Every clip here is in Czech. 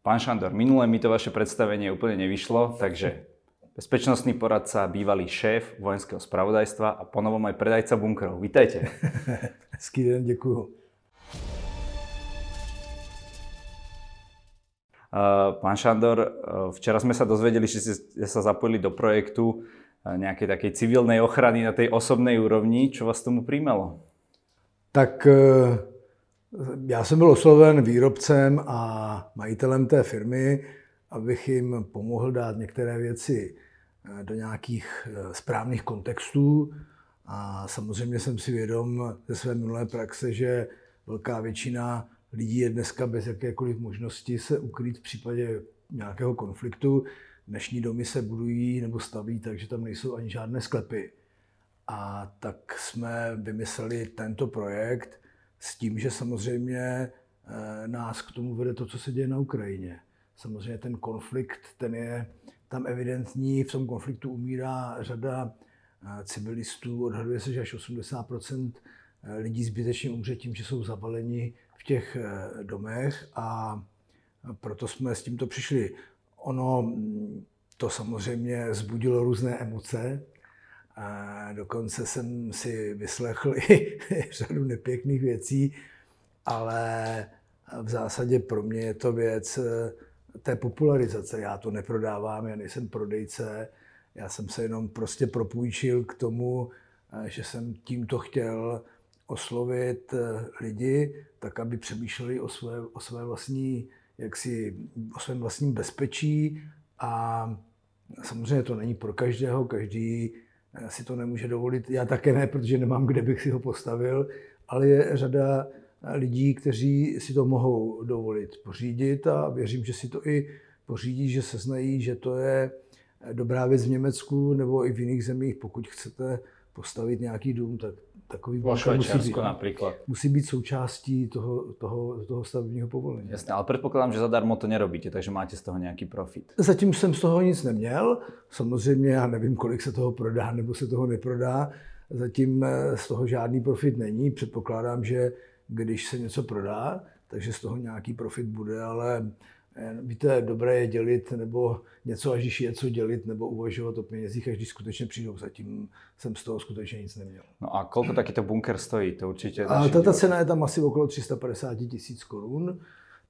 Pán Šandor, minule mi to vaše predstavenie úplne nevyšlo, takže bezpečnostný poradca, bývalý šéf vojenského spravodajstva a ponovom aj predajca bunkerov. Vítajte. Hezký den, děkuju. Pán Šandor, včera sme sa dozvedeli, že ste sa zapojili do projektu nejakej takej civilnej ochrany na tej osobnej úrovni. Čo vás tomu príjmalo? Tak já jsem byl osloven výrobcem a majitelem té firmy, abych jim pomohl dát některé věci eh, do nějakých eh, správných kontextů. A samozřejmě jsem si vědom ze své minulé praxe, že velká většina lidí je dneska bez jakékoliv možnosti se ukrýt v případě nějakého konfliktu. Dnešní domy se budují nebo staví, takže tam nejsou ani žádné sklepy. A tak jsme vymysleli tento projekt, s tím, že samozřejmě eh, nás k tomu vede to, co se děje na Ukrajině. Samozřejmě ten konflikt, ten je tam evidentní, v tom konfliktu umírá řada eh, civilistů, odhaduje se, že až 80 eh, lidí zbytečně umře tím, že jsou zavaleni v těch domech a proto jsme s tímto přišli. Ono mm, to samozřejmě zbudilo různé emoce, a dokonce jsem si vyslechl i řadu nepěkných věcí, ale v zásadě pro mě je to věc eh, té popularizace. Já to neprodávám, já nejsem prodejce, já jsem se jenom prostě propůjčil k tomu, eh, že jsem tímto chtěl oslovit eh, lidi, tak aby přemýšleli o své, o své vlastní, jaksi, o svém vlastním bezpečí a samozřejmě to není pro každého, každý si to nemůže dovolit. Já také ne, protože nemám, kde bych si ho postavil, ale je řada lidí, kteří si to mohou dovolit pořídit a věřím, že si to i pořídí, že se znají, že to je dobrá věc v Německu nebo i v jiných zemích. Pokud chcete postavit nějaký dům, tak takový Vo musí být, napríklad. musí být součástí toho, toho, toho stavebního povolení. Jasně, ale předpokládám, že zadarmo to nerobíte, takže máte z toho nějaký profit. Zatím jsem z toho nic neměl. Samozřejmě já nevím, kolik se toho prodá nebo se toho neprodá. Zatím eh, z toho žádný profit není. Předpokládám, že když se něco prodá, takže z toho nějaký profit bude, ale víte, dobré je dělit, nebo něco, až když je co dělit, nebo uvažovat o penězích, až když skutečně přijdou. Zatím jsem z toho skutečně nic neměl. No a kolik taky to bunker stojí? To určitě a ta, ta cena je tam asi okolo 350 tisíc korun,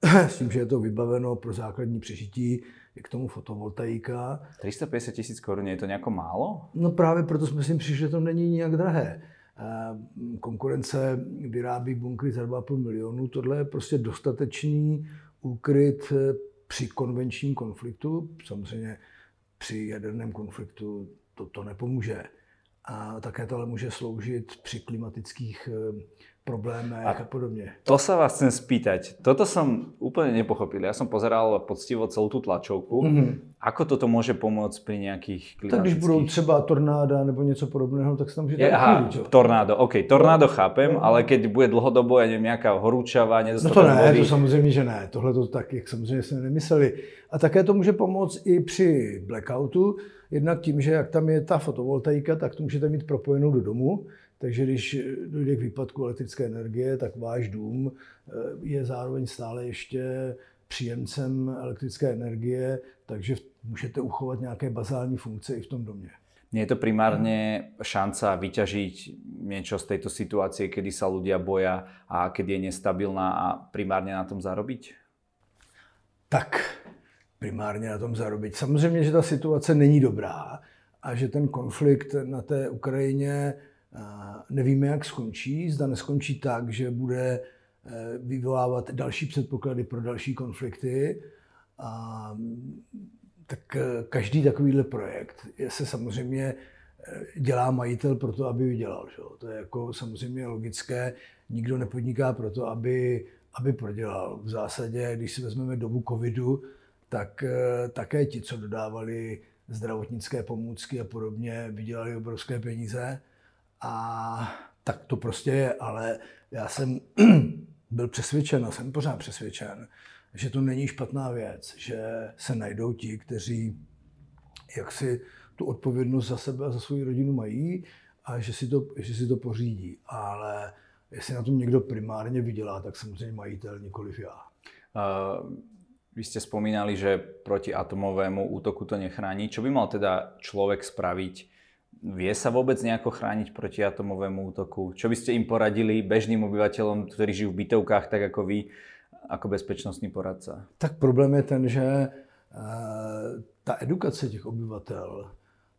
s tím, že je to vybaveno pro základní přežití, je k tomu fotovoltaika. 350 tisíc korun, je to nějak málo? No právě proto jsme si přišli, že to není nijak drahé. Eh, konkurence vyrábí bunkry za 2,5 milionu, tohle je prostě dostatečný úkryt eh, při konvenčním konfliktu. Samozřejmě při jaderném konfliktu to, to nepomůže. A také to ale může sloužit při klimatických eh, problémech a, a podobně. To sa vás chcem spýtať. Toto som úplne nepochopil. Ja som pozeral poctivo celú tú tlačovku. Mm-hmm. Ako toto môže pomôcť pri nejakých klimatických... Tak když budou třeba tornáda nebo něco podobného, tak se tam může Aha, tornádo, OK. Tornádo chápem, no. ale keď bude dlhodobo, ja neviem, nejaká horúčava, No to ne, vody. to samozřejmě, že ne. Tohle to tak, jak samozřejmě jsme nemysleli. A také to může pomoct i při blackoutu, jednak tím, že jak tam je ta fotovoltaika, tak to můžete mít propojenou do domu, takže když dojde k výpadku elektrické energie, tak váš dům eh, je zároveň stále ještě příjemcem elektrické energie, takže můžete uchovat nějaké bazální funkce i v tom domě. Nie je to primárne šanca vyťažiť niečo z tejto situácie, kedy sa ľudia boja a kedy je nestabilná a primárne na tom zarobiť? Tak, primárně na tom zarobiť. Samozřejmě, že ta situace není dobrá a že ten konflikt na té Ukrajině nevíme, jak skončí. Zda neskončí tak, že bude eh, vyvolávat další předpoklady pro další konflikty. A, tak eh, každý takovýhle projekt se samozřejmě eh, dělá majitel pro to, aby vydělal. Že? To je jako samozřejmě logické. Nikdo nepodniká pro to, aby, aby prodělal. V zásadě, když si vezmeme dobu covidu, tak také ti, co dodávali zdravotnické pomůcky a podobně, vydělali obrovské peníze. A tak to prostě je, ale já jsem byl přesvědčen a jsem pořád přesvědčen, že to není špatná věc, že se najdou ti, kteří jak si tu odpovědnost za sebe a za svou rodinu mají a že si to, že si to pořídí. Ale jestli na tom někdo primárně vydělá, tak samozřejmě majitel, nikoliv já. Uh, Vy ste spomínali, že proti atomovému útoku to nechráni. Čo by mal teda človek spraviť? Vie sa vôbec nejako chrániť proti atomovému útoku? Čo by ste im poradili bežným obyvateľom, ktorí žijú v bytovkách, tak ako vy, ako bezpečnostní poradca? Tak problém je ten, že uh, ta edukace těch obyvatel,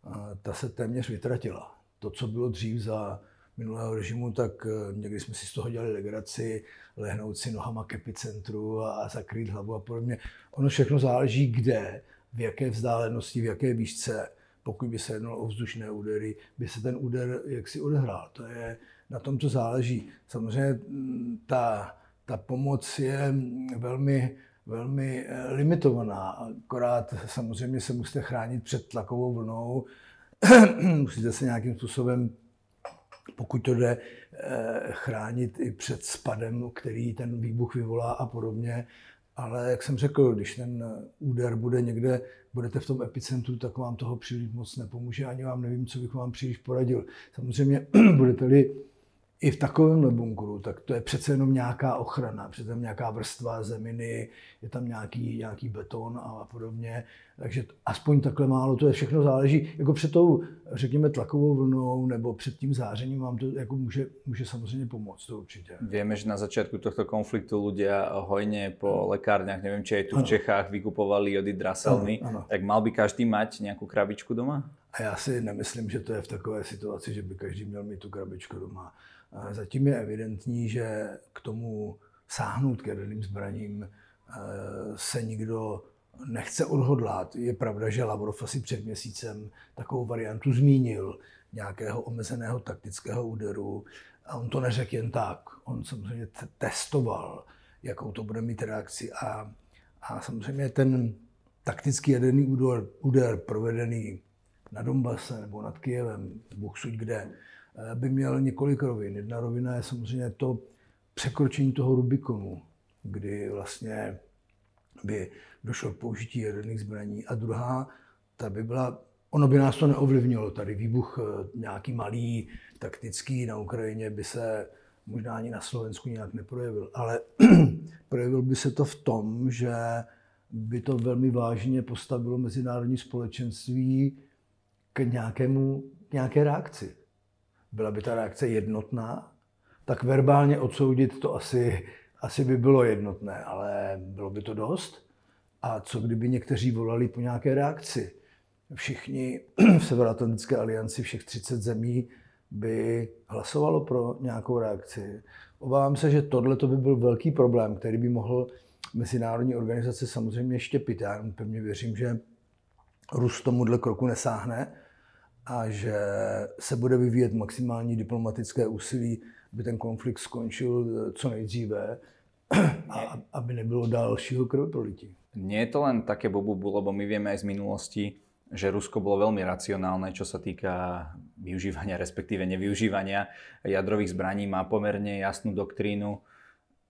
uh, ta se téměř vytratila. To, co bylo dřív za minulého režimu, tak eh, někdy jsme si z toho dělali legraci, lehnout si nohama k epicentru a zakrýt hlavu a podobně. Ono všechno záleží kde, v jaké vzdálenosti, v jaké výšce. Pokud by se jednalo o vzdušné údery, by se ten úder jaksi odehrál. To je, na tom to záleží. Samozřejmě mm, ta, ta pomoc je velmi, velmi eh, limitovaná. Akorát samozřejmě se musíte chránit před tlakovou vlnou, musíte se nějakým způsobem pokud to jde eh, chránit i před spadem, který ten výbuch vyvolá a podobně. Ale jak jsem řekl, když ten úder bude někde, budete v tom epicentru, tak vám toho příliš moc nepomůže, ani vám nevím, co bych vám příliš poradil. Samozřejmě budete-li i v takovémhle bunkru, tak to je přece jenom nějaká ochrana, přece jenom nějaká vrstva zeminy, je tam nějaký, nějaký beton a podobně. Takže aspoň takhle málo, to je všechno záleží. Jako před tou, řekněme, tlakovou vlnou nebo před tím zářením vám to jako může, může samozřejmě pomoct, to určitě. Víme, že na začátku tohto konfliktu ľudia hojně po lékárniach, nevím, či aj tu v Čechách, vykupovali jody draselmy, ano, ano. tak mal by každý mať nějakou krabičku doma? A já si nemyslím, že to je v takové situaci, že by každý měl mít tu krabičku doma. Zatím je evidentní, že k tomu sáhnout k jaderným zbraním eh, se nikdo nechce odhodlat. Je pravda, že Lavrov asi před měsícem takovou variantu zmínil, nějakého omezeného taktického úderu. A on to neřekl jen tak. On samozřejmě testoval, jakou to bude mít reakci. A, a samozřejmě ten taktický jaderný úder, úder provedený na Donbase nebo nad Kijevem, Bůh kde, by měl několik rovin. Jedna rovina je samozřejmě to překročení toho Rubikonu, kdy vlastně by došlo k použití jaderných zbraní. A druhá, ta by byla, ono by nás to neovlivnilo. Tady výbuch eh, nějaký malý, taktický na Ukrajině by se možná ani na Slovensku nějak neprojevil. Ale projevil by se to v tom, že by to velmi vážně postavilo mezinárodní společenství k nějakému, k nějaké reakci byla by ta reakce jednotná, tak verbálně odsoudit to asi, asi by bylo jednotné, ale bylo by to dost. A co kdyby někteří volali po nějaké reakci? Všichni v Severoatlantické alianci, všech 30 zemí, by hlasovalo pro nějakou reakci. Obávám se, že tohle by byl velký problém, který by mohl mezinárodní organizace samozřejmě štěpit. Já pevně věřím, že Rus tomuhle kroku nesáhne, a že se bude vyvíjet maximální diplomatické úsilí, aby ten konflikt skončil eh, co nejdříve a aby nebylo dalšího krvoprolití. Nie je to len také bobubu, lebo my vieme aj z minulosti, že Rusko bolo veľmi racionálne, čo sa týka využívania, respektíve nevyužívania jadrových zbraní, má pomerne jasnú doktrínu.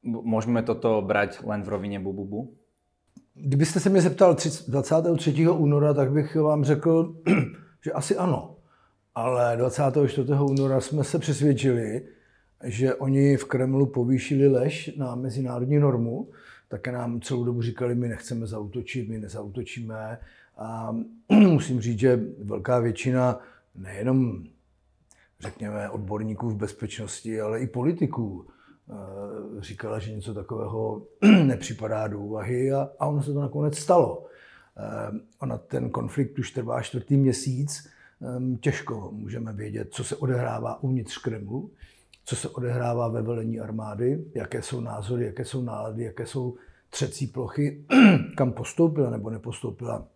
Môžeme toto brať len v rovine bububu? Kdybyste se mě zeptal 23. února, tak bych vám řekl, že asi ano. Ale 24. února jsme se přesvědčili, že oni v Kremlu povýšili lež na mezinárodní normu, také nám celou dobu říkali, my nechceme zautočit, my nezautočíme. A musím říct, že velká většina nejenom řekněme odborníků v bezpečnosti, ale i politiků eh, říkala, že něco takového nepřipadá do úvahy a, a ono se to nakonec stalo. Ehm, ona ten konflikt už trvá čtvrtý měsíc. Ehm, těžko můžeme vědět, co se odehrává uvnitř Kremlu, co se odehrává ve velení armády, jaké jsou názory, jaké jsou nálady, jaké jsou třecí plochy, kam postoupila nebo nepostoupila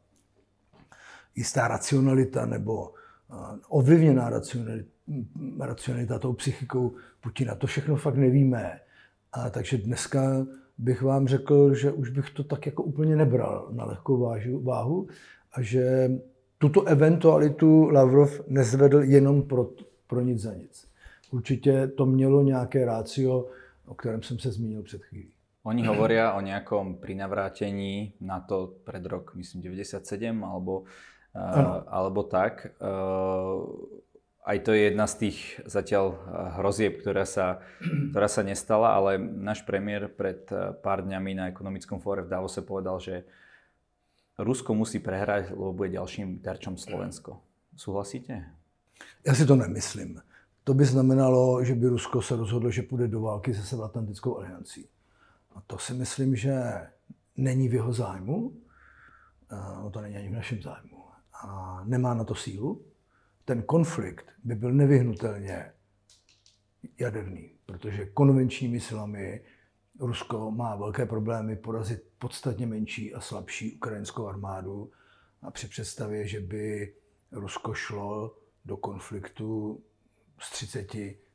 jistá racionalita nebo eh, ovlivněná racionalita, racionalita tou psychikou Putina. To všechno fakt nevíme. A takže dneska bych vám řekl, že už bych to tak jako úplně nebral na lehkou vážu, váhu a že tuto eventualitu Lavrov nezvedl jenom pro, pro nic za nic. Určitě to mělo nějaké rácio, o kterém jsem se zmínil před chvílí. Oni hovoria o nějakom prinavrátení na to před rok, myslím, 97 alebo, uh, alebo tak. Uh, aj to je jedna z tých zatiaľ eh, hrozieb, ktorá sa, ktorá sa nestala, ale náš premiér pred eh, pár dňami na ekonomickom fóre v Davose povedal, že Rusko musí prehrať, lebo bude ďalším terčom Slovensko. Súhlasíte? Já si to nemyslím. To by znamenalo, že by Rusko se rozhodlo, že půjde do války se Severoatlantickou aliancí. A to si myslím, že není v jeho zájmu. No to není ani v našem zájmu. A nemá na to sílu ten konflikt by byl nevyhnutelně jaderný, protože konvenčními silami Rusko má velké problémy porazit podstatně menší a slabší ukrajinskou armádu a při představě, že by Rusko šlo do konfliktu s 30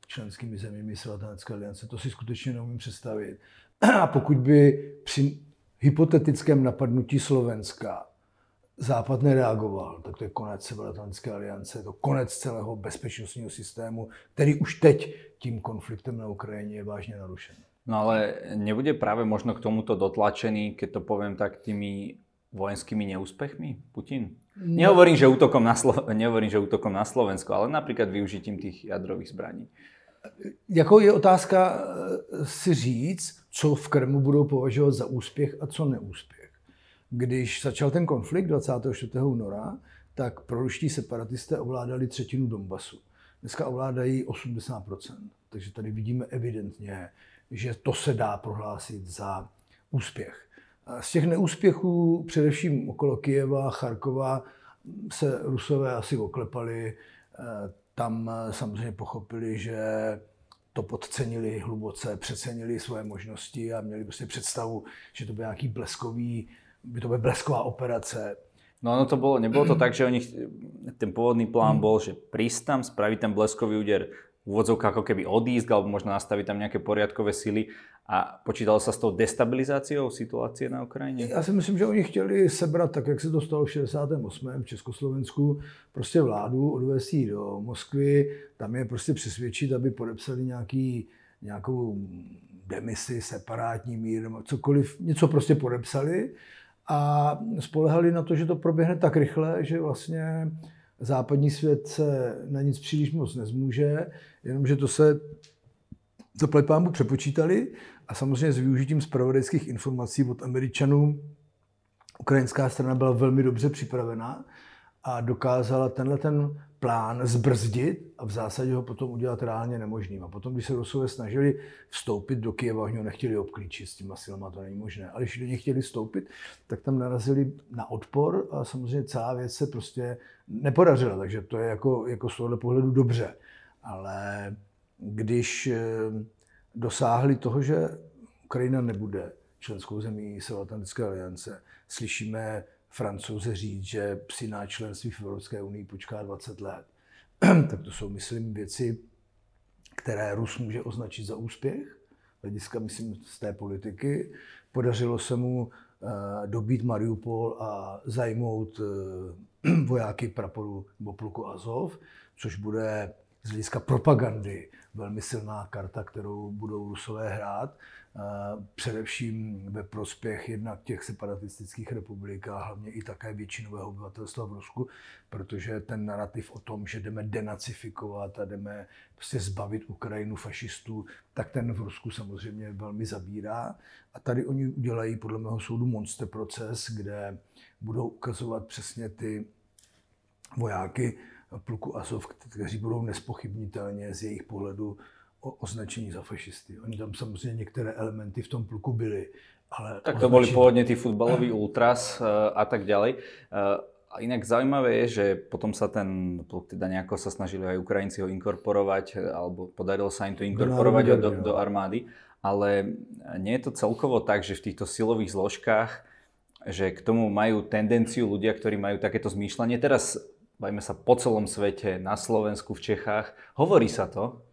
členskými zeměmi Severoatlantické aliance, to si skutečně neumím představit. A pokud by při hypotetickém napadnutí Slovenska Západ nereagoval, tak to je konec Severoatlantické aliance, to konec celého bezpečnostního systému, který už teď tím konfliktem na Ukrajině je vážně narušen. No ale nebude práve možno k tomuto dotlačený, keď to poviem tak, tými vojenskými neúspechmi Putin? No. Nehovorím, že útokom na, Slo- nehovorím, že útokom na Slovensko, ale například využitím těch jadrových zbraní. Jako je otázka eh, si říct, co v Kremlu budou považovat za úspěch a co neúspěch. Když začal ten konflikt 24. února, tak proruští separatisté ovládali třetinu Donbasu. Dneska ovládají 80%. Takže tady vidíme evidentně, že to se dá prohlásit za úspěch. Z těch neúspěchů, především okolo Kijeva, Charkova, se Rusové asi oklepali. Tam samozřejmě pochopili, že to podcenili hluboce, přecenili svoje možnosti a měli prostě představu, že to byl nějaký bleskový by to byla blesková operace. No ono to bolo, nebolo to tak, že oni, ten pôvodný plán hmm. bol, že prísť tam, spraviť ten bleskový úder, v úvodzovkách ako keby odísť, alebo možno nastaviť tam nejaké poriadkové sily a počítalo sa s tou destabilizáciou situácie na Ukrajině? Já si myslím, že oni chtěli sebrat, tak jak se to stalo v 68. v Československu, prostě vládu, odvést do Moskvy, tam je prostě přesvědčit, aby podepsali nějaký, nějakou demisi, separátní mír, cokoliv, něco prostě podepsali a spolehali na to, že to proběhne tak rychle, že vlastně západní svět se na nic příliš moc nezmůže, jenomže to se za plepámbu přepočítali a samozřejmě s využitím zpravodajských informací od Američanů ukrajinská strana byla velmi dobře připravená a dokázala tenhle ten plán zbrzdit a v zásadě ho potom udělat reálně nemožným. A potom, když se Rusové snažili vstoupit do Kyjeva, oni ho nechtěli obklíčit s těma silama, to není možné. Ale když do něj chtěli vstoupit, tak tam narazili na odpor a samozřejmě celá věc se prostě nepodařila. Takže to je jako, jako z tohohle pohledu dobře. Ale když eh, dosáhli toho, že Ukrajina nebude členskou zemí Severoatlantické aliance, slyšíme francouze říct, že si na členství v Evropské unii počká 20 let, tak to jsou, myslím, věci, které Rus může označit za úspěch, hlediska, myslím, z té politiky. Podařilo se mu uh, dobít Mariupol a zajmout uh, vojáky praporu nebo pluku Azov, což bude z hlediska propagandy velmi silná karta, kterou budou Rusové hrát především ve prospěch jednak těch separatistických republik a hlavně i také většinového obyvatelstva v Rusku, protože ten narrativ o tom, že jdeme denacifikovat a jdeme prostě zbavit Ukrajinu fašistů, tak ten v Rusku samozřejmě velmi zabírá. A tady oni udělají podle mého soudu monster proces, kde budou ukazovat přesně ty vojáky pluku Azov, kteří budou nespochybnitelně z jejich pohledu označení za fašisty. Oni tam samozřejmě některé elementy v tom pluku byly. Ale tak to označení... boli pôvodne tí futbaloví ultras eh, a tak ďalej. Eh, a inak zaujímavé je, že potom sa ten pluk teda nejako sa snažili aj Ukrajinci ho inkorporovať, eh, alebo podarilo sa im to inkorporovať do, do, do armády. Ale nie je to celkovo tak, že v týchto silových zložkách, že k tomu majú tendenciu ľudia, ktorí majú takéto zmýšľanie. Teraz bavíme sa po celom svete, na Slovensku, v Čechách. Hovorí sa to,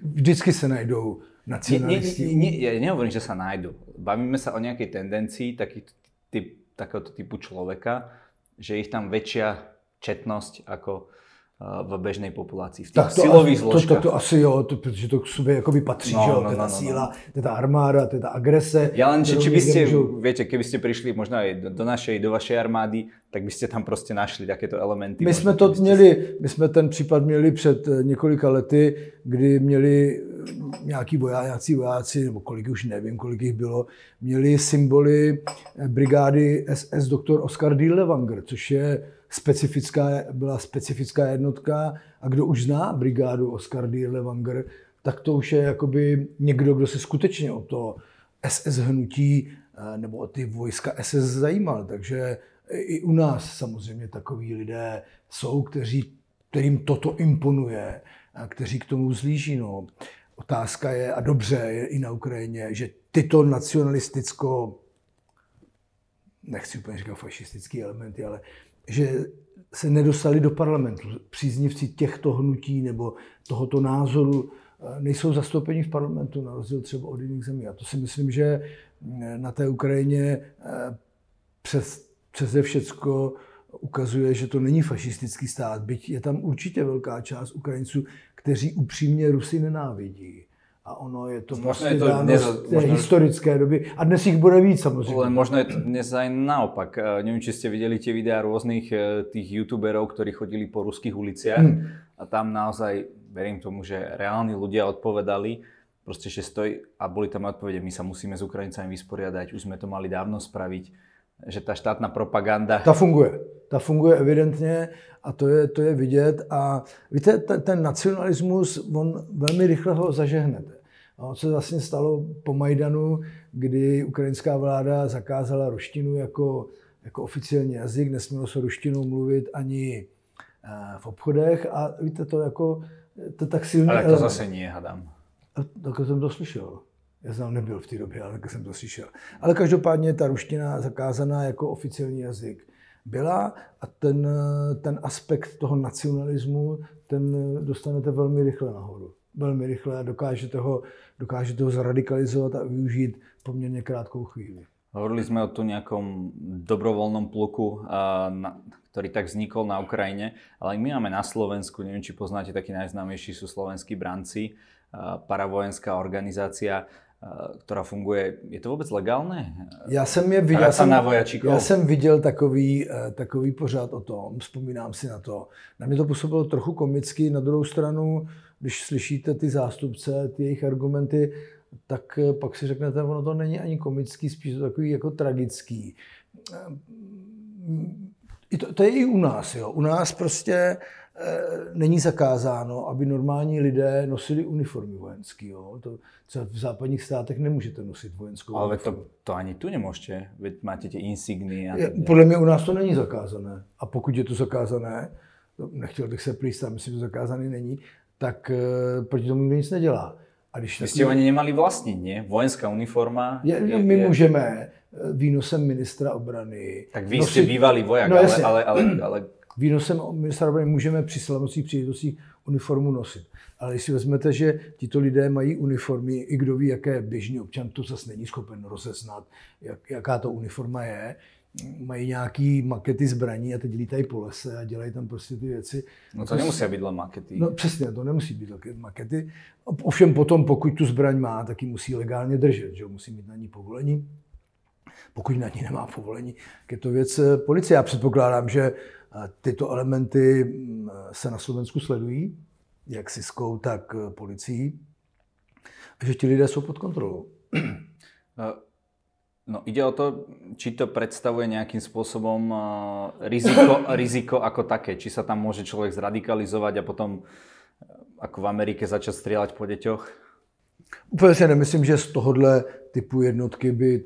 vždycky se najdou nacionalisti. Nie, nie, ja nehovorím, že sa nájdu. Bavíme sa o nejakej tendencii taký typ, takéhoto typu človeka, že ich tam väčšia četnosť ako, v bežnej populácii, v tých tak to, silových to, To, to, to, asi jo, to, protože to k sobě jakoby patří, no, že jo, no, no, no, síla, no. to je ta armáda, ta agrese. Ja len, či, či by ste, môžu... viete, keby ste prišli možno aj do, do našej, do vašej armády, tak by ste tam prostě našli takéto elementy. My jsme to měli, my jsme ten případ měli před eh, několika lety, kdy měli eh, nějaký vojáci, vojáci, nebo kolik už nevím, kolik jich bylo, měli symboly eh, brigády SS doktor Oskar D. Levanger, což je specifická, byla specifická jednotka a kdo už zná brigádu Oscar D. Levanger, tak to už je jakoby někdo, kdo se skutečně o to SS hnutí eh, nebo o ty vojska SS zajímal. Takže i u nás samozřejmě takový lidé jsou, kteří, kterým toto imponuje, a kteří k tomu zlíží. No. Otázka je, a dobře je i na Ukrajině, že tyto nacionalisticko, nechci úplně říkat fašistické elementy, ale že se nedostali do parlamentu. Příznivci těchto hnutí nebo tohoto názoru eh, nejsou zastoupeni v parlamentu, na rozdíl třeba od jiných zemí. A to si myslím, že eh, na té Ukrajině eh, přes, přeze všecko ukazuje, že to není fašistický stát, byť je tam určitě velká část Ukrajinců, kteří upřímně Rusy nenávidí. A ono je to možno je to dnes, možno, historické doby. A dnes ich bude víc samozřejmě. Len možno je to dnes aj naopak. Neviem, či ste videli tie videá rôznych e, tých youtuberov, ktorí chodili po ruských uliciach. Hmm. A tam naozaj, verím tomu, že reálni ľudia odpovedali, proste, že stojí a boli tam odpovede, my sa musíme s Ukrajincami vysporiadať, už sme to mali dávno spraviť, že tá štátna propaganda... Ta funguje. Ta funguje evidentně a to je, to je vidět. A víte, ten, ten nacionalismus, on velmi rychle ho zažehnete. No, co se vlastně stalo po Majdanu, kdy ukrajinská vláda zakázala ruštinu jako, jako oficiální jazyk, nesmělo se ruštinou mluvit ani eh, v obchodech a víte, to jako, to tak silně... Ale to zase nie, hadám. Tak jsem to slyšel. Já jsem nebyl v té době, ale tak jsem to slyšel. Ale každopádně ta ruština zakázaná jako oficiální jazyk byla a ten, ten aspekt toho nacionalismu, ten dostanete velmi rychle nahoru. Velmi rychle a dokážete ho, dokážete ho zradikalizovat a využít poměrně krátkou chvíli. Hovorili sme o tu nejakom dobrovoľnom pluku, ktorý tak vznikol na Ukrajine, ale my máme na Slovensku, neviem, či poznáte, taký najznámejší sú slovenskí branci, paravojenská organizácia. Eh, která funguje. Je to vůbec legálné? Já jsem je viděl, já jsem, já jsem viděl takový, eh, takový pořád o tom, vzpomínám si na to. Na mě to působilo trochu komicky, na druhou stranu, když slyšíte ty zástupce, ty jejich argumenty, tak eh, pak si řeknete, ono to není ani komický, spíš to takový jako tragický. To, to je i u nás. Jo. U nás prostě Eh, není zakázáno, aby normální lidé nosili uniformy vojenské. Jo. To, co v západních státech nemůžete nosit vojenskou Ale uniformu. to, to ani tu nemůžete, vy máte ty insigny. A Podle mě u nás to není zakázané. A pokud je to zakázané, nechtěl bych se plíst, myslím, že to zakázané není, tak uh, proti tomu nikdo nic nedělá. A když Vy jste ani nemali vlastnit, ne? Vojenská uniforma. Je, je, my je... můžeme eh, výnosem ministra obrany. Tak vy nosit... jste bývalý voják, no, ale, ale, ale, ale výnosem ministra obrany můžeme při slavnostních příležitostích uniformu nosit. Ale když si vezmete, že tito lidé mají uniformy, i kdo ví, jaké běžný občan to zase není schopen rozeznat, jak, jaká to uniforma je, mají nějaký makety zbraní a teď lítají po lese a dělají tam prostě ty věci. No to nemusí být makety. No přesně, to nemusí být makety. Ovšem potom, pokud tu zbraň má, tak ji musí legálně držet, že musí mít na ní povolení. Pokud na ní nemá povolení, tak je to věc eh, policie. Já předpokládám, že Tyto elementy mm, se na Slovensku sledují, jak SISkou, tak eh, policií, a že ti lidé jsou pod kontrolou. Eh, no, ide o to, či to predstavuje nejakým spôsobom eh, riziko, riziko ako také. Či sa tam môže človek zradikalizovať a potom ako v Amerike začať strieľať po deťoch? Úplně si nemyslím, že z tohohle typu jednotky by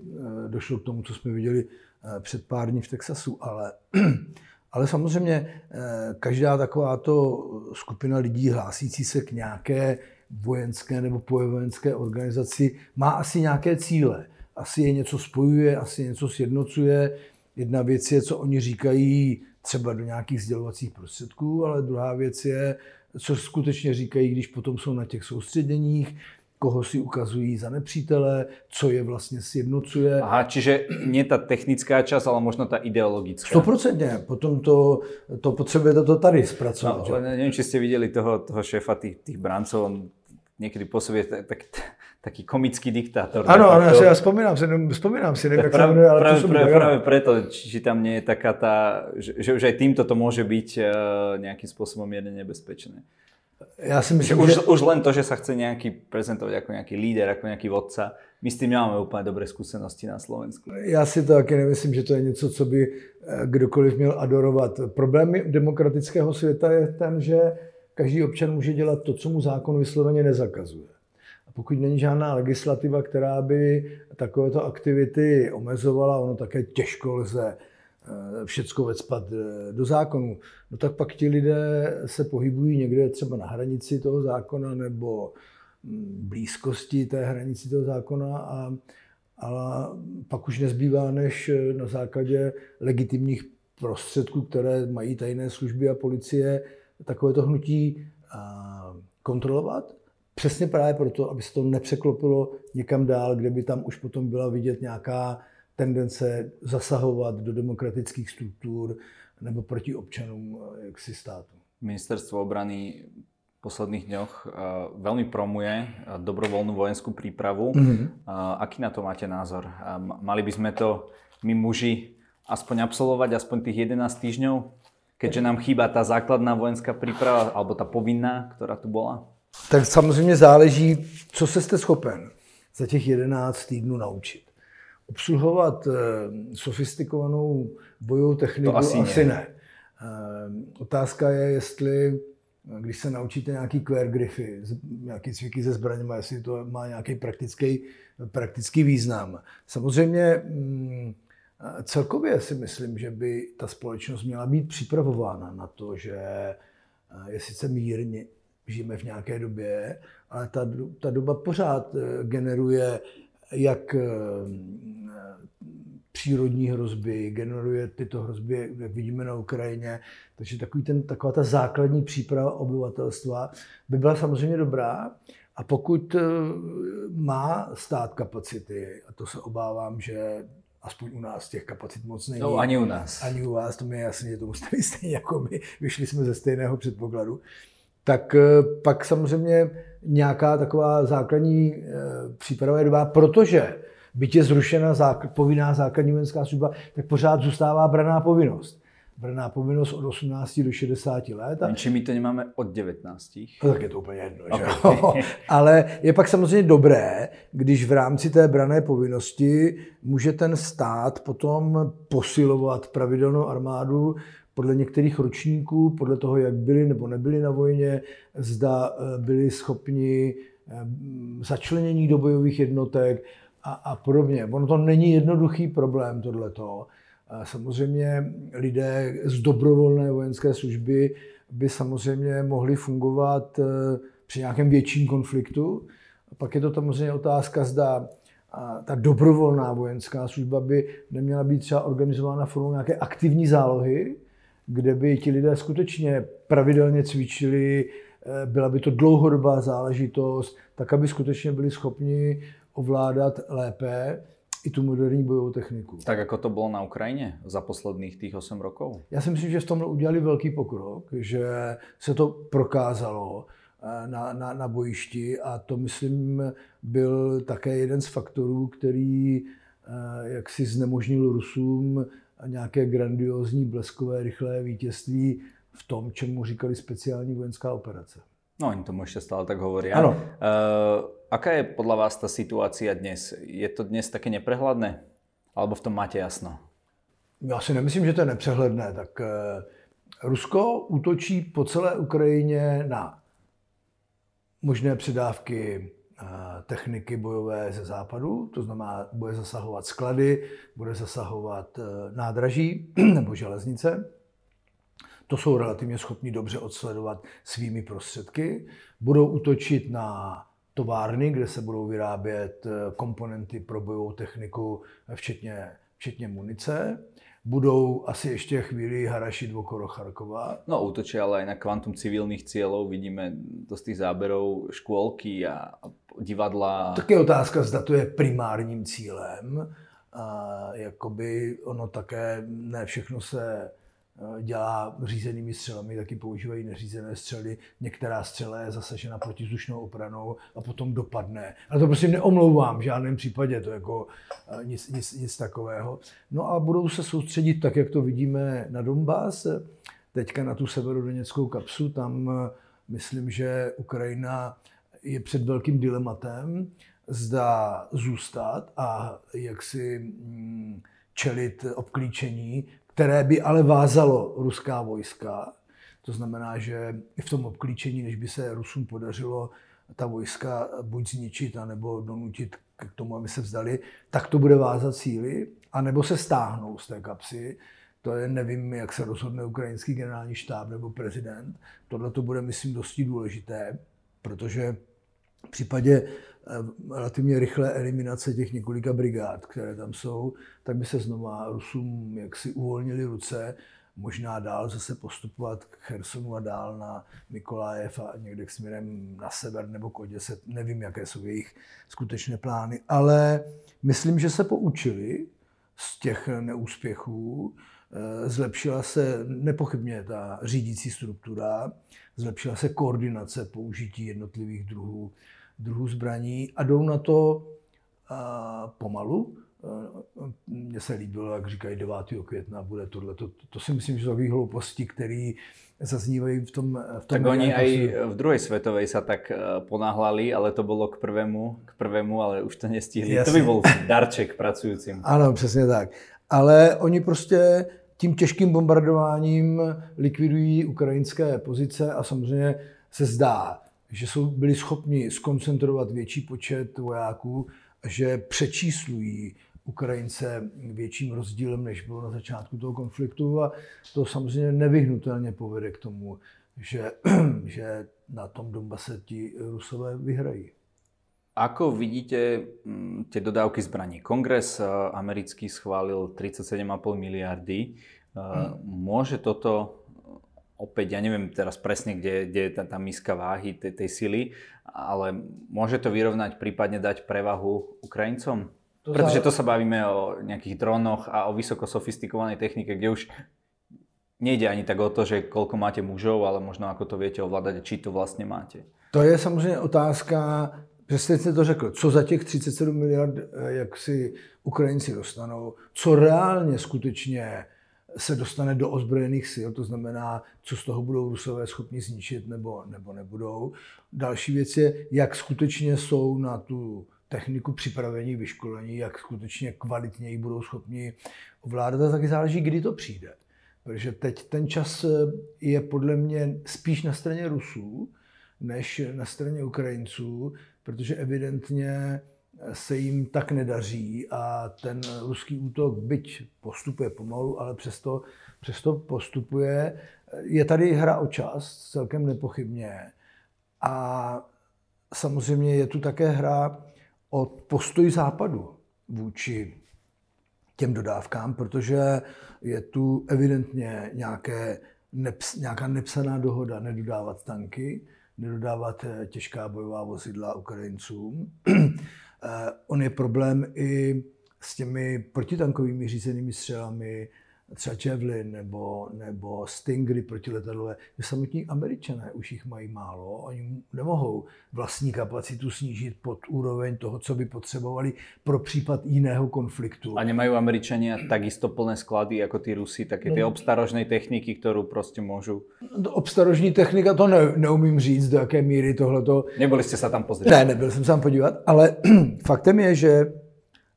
došlo k tomu, co jsme viděli před pár dní v Texasu, ale Ale samozřejmě eh, každá takováto skupina lidí hlásící se k nějaké vojenské nebo pojevojenské organizaci má asi nějaké cíle. Asi je něco spojuje, asi něco sjednocuje. Jedna věc je, co oni říkají třeba do nějakých sdělovacích prostředků, ale druhá věc je, co skutečně říkají, když potom jsou na těch soustředěních. koho si ukazují za nepřítele, co je vlastně sjednocuje. Aha, čiže nie ta technická časť, ale možno ta ideologická. Stoprocentně. Potom to, to potřebujete to tady zpracovat. No, nevím, či ste videli toho, toho šéfa tých, tých brancov, on niekedy pôsobí tak, taký komický diktátor. Ano, ano, já, já vzpomínám si, vzpomínám si, jak práve, jmenuje, ale práve, to práve, práve preto, či, tam nie je taká tá, že, že už aj týmto to môže byť uh, nejakým spôsobom mierne nebezpečné. Já si myslím, že už, že... už len to, že sa chce nejaký prezentovať ako nejaký líder, ako nejaký vodca, my s tým nemáme úplně dobré zkušenosti na Slovensku. Já si to taky nemyslím, že to je něco, co by eh, kdokoliv měl adorovat. Problém demokratického světa je ten, že každý občan může dělat to, co mu zákon vysloveně nezakazuje. Pokud není žádná legislativa, která by takovéto aktivity omezovala, ono také těžko lze eh, všecko vecpat eh, do zákonu, no tak pak ti lidé se pohybují někde třeba na hranici toho zákona nebo hm, blízkosti té hranici toho zákona a, a pak už nezbývá, než eh, na základě legitimních prostředků, které mají tajné služby a policie, takovéto hnutí kontrolovat. Přesně právě proto, aby se to nepřeklopilo někam dál, kde by tam už potom byla vidět nějaká tendence zasahovat do demokratických struktur nebo proti občanům jaksi státu. Ministerstvo obrany v posledných dňoch veľmi promuje dobrovoľnú vojenskú prípravu. Mm-hmm. Aký na to máte názor? Mali by sme to my muži aspoň absolvovať, aspoň tých 11 týždňov? keďže nám chýba ta základná vojenská příprava, alebo ta povinná, která tu byla? Tak samozřejmě záleží, co se jste schopen za těch 11 týdnů naučit. Obsluhovat e, sofistikovanou bojovou techniku to asi, asi ne. ne. E, otázka je, jestli když se naučíte nějaký queer grify, nějaký cviky ze zbraněma, jestli to má nějaký praktický, praktický význam. Samozřejmě mm, Celkově si myslím, že by ta společnost měla být připravována na to, že eh, je sice mírně, žijeme v nějaké době, ale ta, ta doba pořád eh, generuje jak eh, přírodní hrozby, generuje tyto hrozby, jak vidíme na Ukrajině. Takže takový ten, taková ta základní příprava obyvatelstva by byla samozřejmě dobrá. A pokud má stát kapacity, a to se obávám, že aspoň u nás těch kapacit moc není. No, ani u nás. Ani u vás, to mi je jasné, že to musíte stejně jako my, vyšli jsme ze stejného předpokladu. Tak eh, pak samozřejmě nějaká taková základní eh, příprava je dobrá, protože byť je zrušena zák- povinná základní vojenská služba, tak pořád zůstává braná povinnost brná povinnost od 18 do 60 let. A... My to nemáme od 19. No, tak je to úplně jedno. Okay. Že? Ale je pak samozřejmě dobré, když v rámci té brané povinnosti může ten stát potom posilovat pravidelnou armádu podle některých ročníků, podle toho, jak byli nebo nebyli na vojně, zda eh, byli schopni eh, začlenění do bojových jednotek a, a podobně. Ono to není jednoduchý problém, tohleto. Samozřejmě lidé z dobrovolné vojenské služby by samozřejmě mohli fungovat eh, při nějakém větším konfliktu. Pak je to samozřejmě otázka, zda ta dobrovolná vojenská služba by neměla být třeba organizována formou nějaké aktivní zálohy, kde by ti lidé skutečně pravidelně cvičili, eh, byla by to dlouhodobá záležitost, tak aby skutečně byli schopni ovládat lépe i tu moderní bojovou techniku. Tak jako to bylo na Ukrajině za posledních těch 8 rokov? Já si myslím, že v tom udělali velký pokrok, že se to prokázalo eh, na, na, na bojišti a to, myslím, byl také jeden z faktorů, který eh, jak si znemožnil Rusům nějaké grandiozní, bleskové, rychlé vítězství v tom, čemu říkali speciální vojenská operace. No, oni tomu ešte stále tak hovoria. Áno. Uh, aká je podľa vás tá situácia dnes? Je to dnes také neprehľadné? Alebo v tom máte jasno? Já si nemyslím, že to je nepřehledné. Tak uh, Rusko útočí po celé Ukrajině na možné předávky techniky bojové ze západu, to znamená, bude zasahovat sklady, bude zasahovat nádraží nebo železnice to jsou relativně schopni dobře odsledovat svými prostředky. Budou útočit na továrny, kde se budou vyrábět eh, komponenty pro bojovou techniku, včetně, včetně munice. Budou asi ještě chvíli harašit okolo Charkova. No útočí ale aj na kvantum civilních cílů. Vidíme to z těch záberov škôlky a divadla. Tak je otázka, zda to je primárním cílem. A jakoby ono také, ne všechno se dělá řízenými střelami, taky používají neřízené střely. Některá střela je zasažena protizdušnou opranou a potom dopadne. Ale to prostě neomlouvám v žádném případě, to jako eh, nic, nic, nic takového. No a budou se soustředit tak, jak to vidíme na Donbass, teďka na tu severodoněckou kapsu, tam eh, myslím, že Ukrajina je před velkým dilematem, zda zůstat a jak si mm, čelit obklíčení, které by ale vázalo ruská vojska. To znamená, že i v tom obklíčení, než by se Rusům podařilo ta vojska buď zničit, anebo donutit k tomu, aby se vzdali, tak to bude vázat síly, anebo se stáhnou z té kapsy. To je, nevím, jak se rozhodne ukrajinský generální štáb nebo prezident. Tohle to bude, myslím, dosti důležité, protože v případě eh, relativně rychlé eliminace těch několika brigád, které tam jsou, tak by se znova Rusům jaksi uvolnili ruce, možná dál zase postupovat k Chersonu a dál na Mikolájev a někde k směrem na sever nebo k Oděse. Nevím, jaké jsou jejich skutečné plány, ale myslím, že se poučili z těch neúspěchů. Eh, zlepšila se nepochybně ta řídící struktura, zlepšila se koordinace použití jednotlivých druhů, druhů zbraní a jdou na to a, pomalu. Mně se líbilo, jak říkají 9. května bude tohle. To, to si myslím, že jsou takové hlouposti, které zaznívají v tom, v tom Tak oni aj v druhé světové se tak ponáhlali, ale to bylo k prvému, k prvému, ale už to nestihli. Jasně. To by byl darček pracujícím. Ano, přesně tak. Ale oni prostě tím těžkým bombardováním likvidují ukrajinské pozice a samozřejmě se zdá, že jsou byli schopni skoncentrovat větší počet vojáků, že přečíslují Ukrajince větším rozdílem, než bylo na začátku toho konfliktu a to samozřejmě nevyhnutelně povede k tomu, že, že na tom Donbase ti Rusové vyhrají. Ako vidíte mm, tie dodávky zbraní? Kongres eh, americký schválil 37,5 miliardy. Hmm. Môže toto opäť, ja neviem teraz presne, kde, kde je tá, tá miska váhy tej, tej sily, ale môže to vyrovnať, prípadne dať prevahu Ukrajincom? To Pretože to sa bavíme o nejakých dronoch a o vysoko sofistikovanej technike, kde už nejde ani tak o to, že koľko máte mužov, ale možno ako to viete ovládať, či to vlastne máte. To je samozřejmě otázka Přesně jste to řekl, co za těch 37 miliard, eh, jak si Ukrajinci dostanou, co reálně skutečně se dostane do ozbrojených sil, to znamená, co z toho budou Rusové schopni zničit nebo, nebo nebudou. Další věc je, jak skutečně jsou na tu techniku připravení, vyškolení, jak skutečně kvalitně ji budou schopni ovládat a taky záleží, kdy to přijde. Protože teď ten čas eh, je podle mě spíš na straně Rusů, než na straně Ukrajinců, protože evidentně se jim tak nedaří a ten ruský útok, byť postupuje pomalu, ale přesto, přesto postupuje. Je tady hra o čas, celkem nepochybně. A samozřejmě je tu také hra o postoj západu vůči těm dodávkám, protože je tu evidentně nějaké, nějaká nepsaná dohoda nedodávat tanky, nedodávat těžká bojová vozidla Ukrajincům. Eh, on je problém i s těmi protitankovými řízenými střelami, třeba Javelin nebo, nebo Stingry protiletadlové, že samotní američané už jich mají málo, oni nemohou vlastní kapacitu snížit pod úroveň toho, co by potřebovali pro případ jiného konfliktu. A nemají američania takisto plné sklady jako ty Rusy, také ty no, obstarožné techniky, kterou prostě můžou... No, obstarožní technika, to ne, neumím říct, do jaké míry tohleto... Nebyli jste se tam pozrieť? Ne, nebyl jsem se tam podívat, ale faktem je, že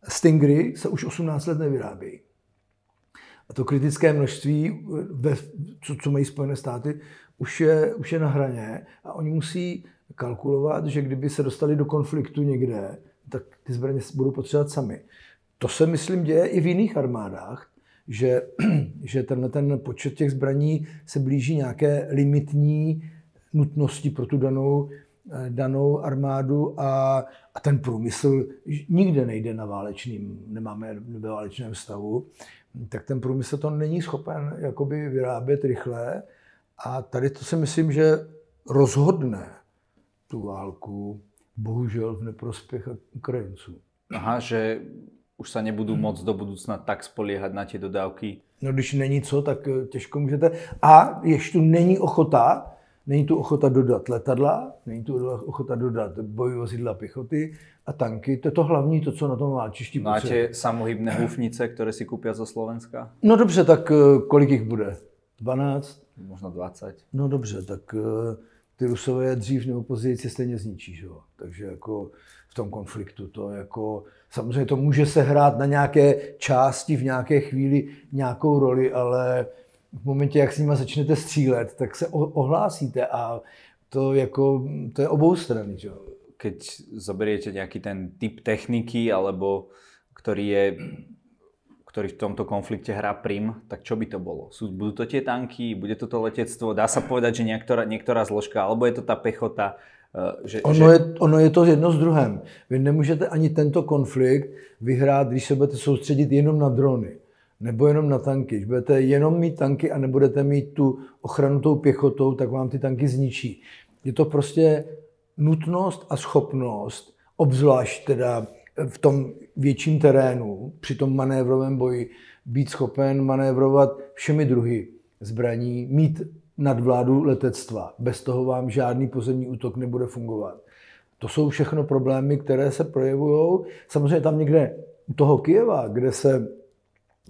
Stingry se už 18 let nevyrábějí. A to kritické množství, ve, co, co mají Spojené státy, už je, už je na hraně a oni musí kalkulovat, že kdyby se dostali do konfliktu někde, tak ty zbraně budou potřebovat sami. To se, myslím, děje i v jiných armádách, že, že tenhle ten počet těch zbraní se blíží nějaké limitní nutnosti pro tu danou, danou armádu a, a ten průmysl nikde nejde na válečným, nemáme ve válečném stavu tak ten průmysl to není schopen jakoby vyrábět rychle. A tady to si myslím, že rozhodne tu válku bohužel v neprospěch Ukrajinců. Aha, že už se nebudou moc do budoucna tak spolíhat na ty dodávky. No když není co, tak eh, těžko můžete. A ještě tu není ochota, není tu ochota dodat letadla, není tu ochota dodat bojové vozidla pěchoty a tanky. To je to hlavní, to, co na tom válčišti Máte samohybné hufnice, které si koupí zo Slovenska? No dobře, tak eh, kolik jich bude? 12? Možná 20. No dobře, tak eh, ty Rusové dřív nebo později se stejně zničí, že jo? Takže jako v tom konfliktu to jako, samozřejmě to může se hrát na nějaké části v nějaké chvíli nějakou roli, ale v momentě, jak s nimi začnete střílet, tak se ohlásíte a to, jako, to je obou strany. Že? Keď zoberiete nějaký ten typ techniky, alebo který je ktorý v tomto konflikte hrá prim, tak čo by to bolo? Sú, budú to tie tanky, bude to to letectvo? Dá sa povedať, že niektorá, niektorá zložka, alebo je to ta pechota? Eh, že, ono, že... Je, ono je to jedno s druhém. Vy nemůžete ani tento konflikt vyhrát, když se budete soustředit jenom na drony nebo jenom na tanky. Když budete jenom mít tanky a nebudete mít tu ochranu tou pěchotou, tak vám ty tanky zničí. Je to prostě nutnost a schopnost, obzvlášť teda v tom větším terénu, při tom manévrovém boji, být schopen manévrovat všemi druhy zbraní, mít nadvládu letectva. Bez toho vám žádný pozemní útok nebude fungovat. To jsou všechno problémy, které se projevují. Samozřejmě tam někde u toho Kijeva, kde se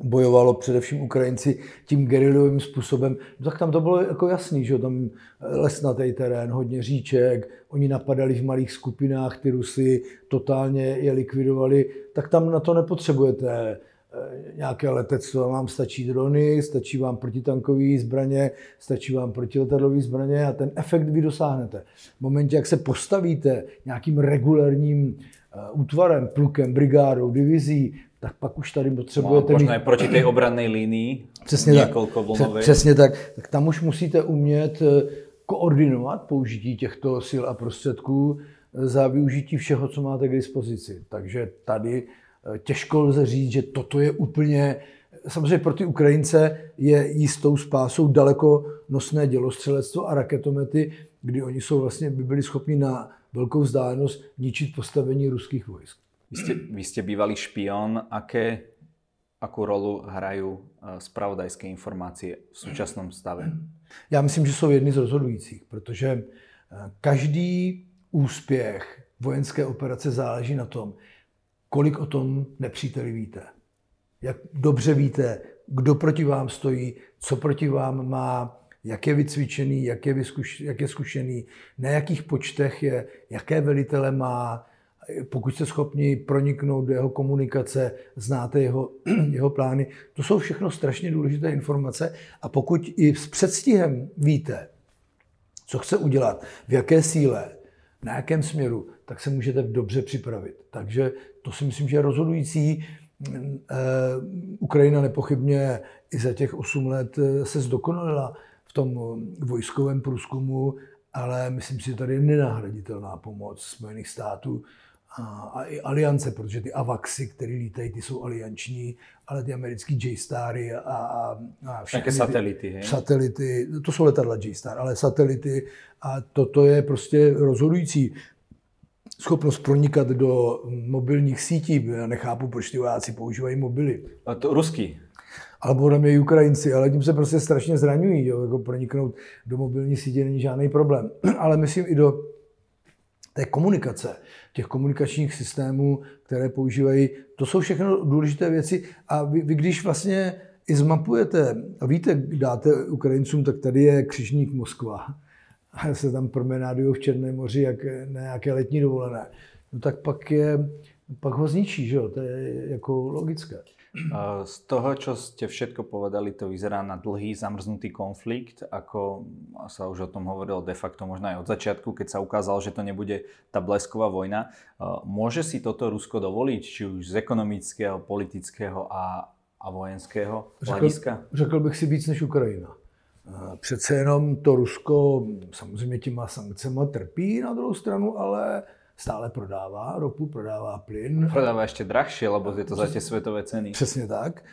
bojovalo především Ukrajinci tím gerilovým způsobem, no tak tam to bylo jako jasný, že tam lesnatý terén, hodně říček, oni napadali v malých skupinách ty Rusy, totálně je likvidovali, tak tam na to nepotřebujete eh, nějaké letectvo, vám stačí drony, stačí vám protitankové zbraně, stačí vám protiletadlové zbraně a ten efekt vy dosáhnete. V momentě, jak se postavíte nějakým regulárním eh, útvarem, plukem, brigádou, divizí, tak pak už tady potřebujete no, možná mít... proti té obranné linii, přesně tak, přesně tak, tak tam už musíte umět eh, koordinovat použití těchto sil a prostředků eh, za využití všeho, co máte k dispozici. Takže tady eh, těžko lze říct, že toto je úplně samozřejmě pro ty Ukrajince je jistou spásou daleko nosné dělostřelectvo a raketomety, kdy oni jsou vlastně by byli schopni na velkou vzdálenost ničit postavení ruských vojsk. Vy ste, vy ste bývalý špion. Aké, akú rolu hrajú spravodajské informácie v současném stave? Já myslím, že jsou jedny z rozhodujících, protože eh, každý úspěch vojenské operace záleží na tom, kolik o tom nepříteli víte. Jak dobře víte, kdo proti vám stojí, co proti vám má, jak je vycvičený, jak je, vyskuš, jak je zkušený, na jakých počtech je, jaké velitele má, pokud jste schopni proniknout do jeho komunikace, znáte jeho, jeho plány. To jsou všechno strašně důležité informace a pokud i s předstihem víte, co chce udělat, v jaké síle, na jakém směru, tak se můžete dobře připravit. Takže to si myslím, že je rozhodující. Eh, Ukrajina nepochybně i za těch 8 let eh, se zdokonalila v tom vojskovém průzkumu, ale myslím si, že tady je nenahraditelná pomoc Spojených států a, a i aliance, protože ty AVAXy, které lítají, ty jsou alianční, ale ty americký J-Stary a, a, a všechny satelity, hej? satelity, to jsou letadla J-Star, ale satelity a toto je prostě rozhodující schopnost pronikat do mobilních sítí. Já nechápu, proč ty vojáci používají mobily. A to ruský? Alebo tam je Ukrajinci, ale tím se prostě strašně zraňují. Jo? Jako proniknout do mobilní sítě není žádný problém. ale myslím i do té komunikace, těch komunikačních systémů, které používají, to jsou všechno důležité věci. A vy, vy když vlastně i zmapujete a víte, dáte Ukrajincům, tak tady je křižník Moskva. A se tam promenádují v Černém moři jak na nějaké letní dovolené. No tak pak, je, pak ho zničí, že jo? To je jako logické. Z toho, čo ste všetko povedali, to vyzerá na dlhý zamrznutý konflikt, ako sa už o tom hovorilo de facto možno aj od začiatku, keď sa ukázalo, že to nebude tá blesková vojna. Môže si toto Rusko dovoliť, či už z ekonomického, politického a, a vojenského hlediska? Řekl, řekl bych si víc než Ukrajina. Přece jenom to Rusko samozřejmě těma sankcemi trpí na druhou stranu, ale stále prodává ropu, prodává plyn. Prodává ještě drahšie, lebo je to za tie světové ceny. Přesně tak.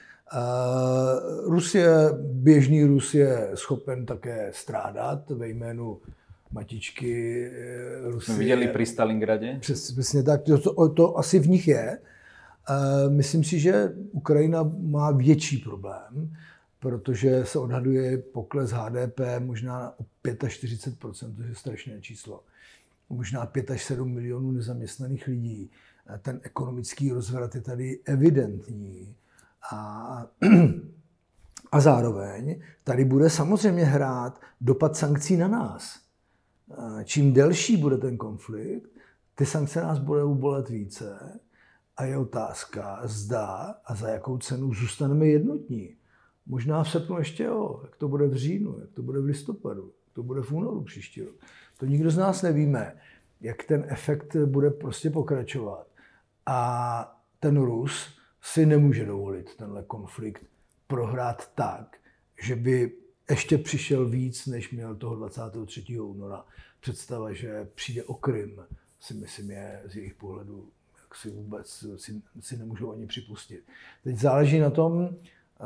Rus je, běžný Rus je schopen také strádat ve jménu matičky Rusie. Jsme viděli při Stalingradě? Přes, přesně tak, to, to, to asi v nich je. Myslím si, že Ukrajina má větší problém, protože se odhaduje pokles HDP možná o 45%, to je strašné číslo. Možná 5 až 7 milionů nezaměstnaných lidí. Ten ekonomický rozvrat je tady evidentní. A, a zároveň tady bude samozřejmě hrát dopad sankcí na nás. Čím delší bude ten konflikt, ty sankce nás budou bolet více a je otázka, zda a za jakou cenu zůstaneme jednotní. Možná v srpnu ještě jo, jak to bude v říjnu, jak to bude v listopadu, jak to bude v únoru příští rok. To nikdo z nás nevíme, jak ten efekt bude prostě pokračovat. A ten Rus si nemůže dovolit tenhle konflikt prohrát tak, že by ještě přišel víc, než měl toho 23. února. Představa, že přijde o Krym, si myslím, je z jejich pohledu jak si vůbec si, si nemůžou ani připustit. Teď záleží na tom,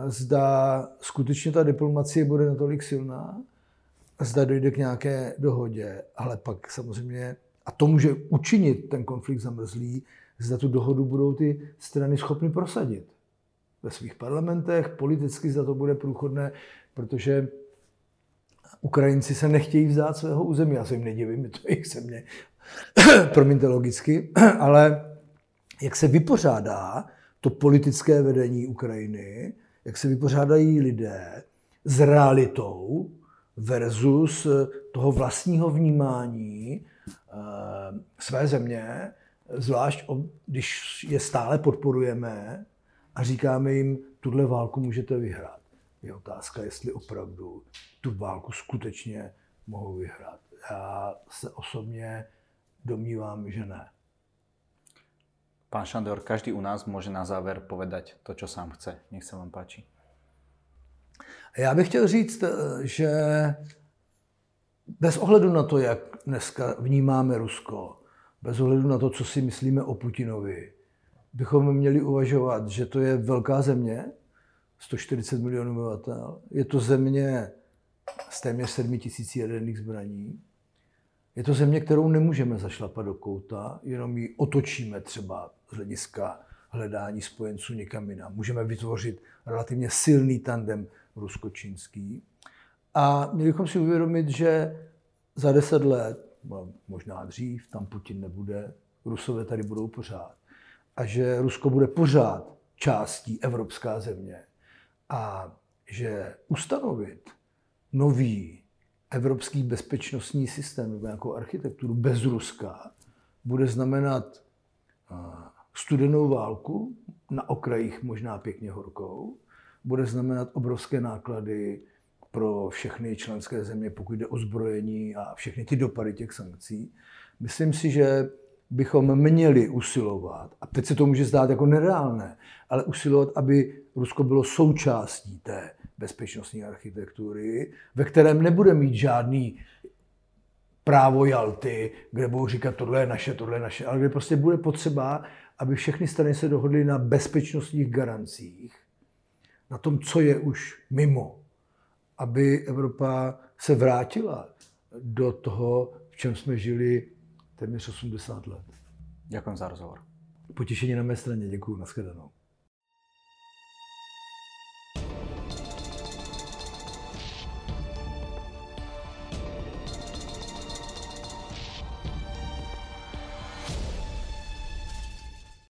zda skutečně ta diplomacie bude natolik silná, zda dojde k nějaké dohodě, ale pak samozřejmě, a to může učinit ten konflikt zamrzlý, zda tu dohodu budou ty strany schopny prosadit ve svých parlamentech, politicky zda to bude průchodné, protože Ukrajinci se nechtějí vzdát svého území. Já se jim nedivím, je to jejich země, promiňte logicky, ale jak se vypořádá to politické vedení Ukrajiny, jak se vypořádají lidé s realitou versus toho vlastního vnímání eh, své země, zvlášť když je stále podporujeme a říkáme jim, tuhle válku můžete vyhrát. Je otázka, jestli opravdu tu válku skutečně mohou vyhrát. Já se osobně domnívám, že ne. Pán Šandor, každý u nás může na závěr povedať to, co sám chce. Nech se vám páči. Já bych chtěl říct, že bez ohledu na to, jak dneska vnímáme Rusko, bez ohledu na to, co si myslíme o Putinovi, bychom měli uvažovat, že to je velká země, 140 milionů obyvatel. Je to země s téměř 7 tisíc jaderných zbraní. Je to země, kterou nemůžeme zašlapat do kouta, jenom ji otočíme třeba z hlediska hledání spojenců někam jinam. Můžeme vytvořit relativně silný tandem rusko-čínský. A měli bychom si uvědomit, že za deset let, možná dřív, tam Putin nebude, Rusové tady budou pořád. A že Rusko bude pořád částí evropská země. A že ustanovit nový evropský bezpečnostní systém nebo nějakou architekturu bez Ruska bude znamenat studenou válku na okrajích možná pěkně horkou, bude znamenat obrovské náklady pro všechny členské země, pokud jde o zbrojení a všechny ty dopady těch sankcí. Myslím si, že bychom měli usilovat, a teď se to může zdát jako nereálné, ale usilovat, aby Rusko bylo součástí té bezpečnostní architektury, ve kterém nebude mít žádný právo Jalty, kde budou říkat, tohle je naše, tohle je naše, ale kde prostě bude potřeba, aby všechny strany se dohodly na bezpečnostních garancích, na tom, co je už mimo, aby Evropa se vrátila do toho, v čem jsme žili téměř 80 let. Děkuji za rozhovor. Potěšení na mé straně, děkuji, nashledanou.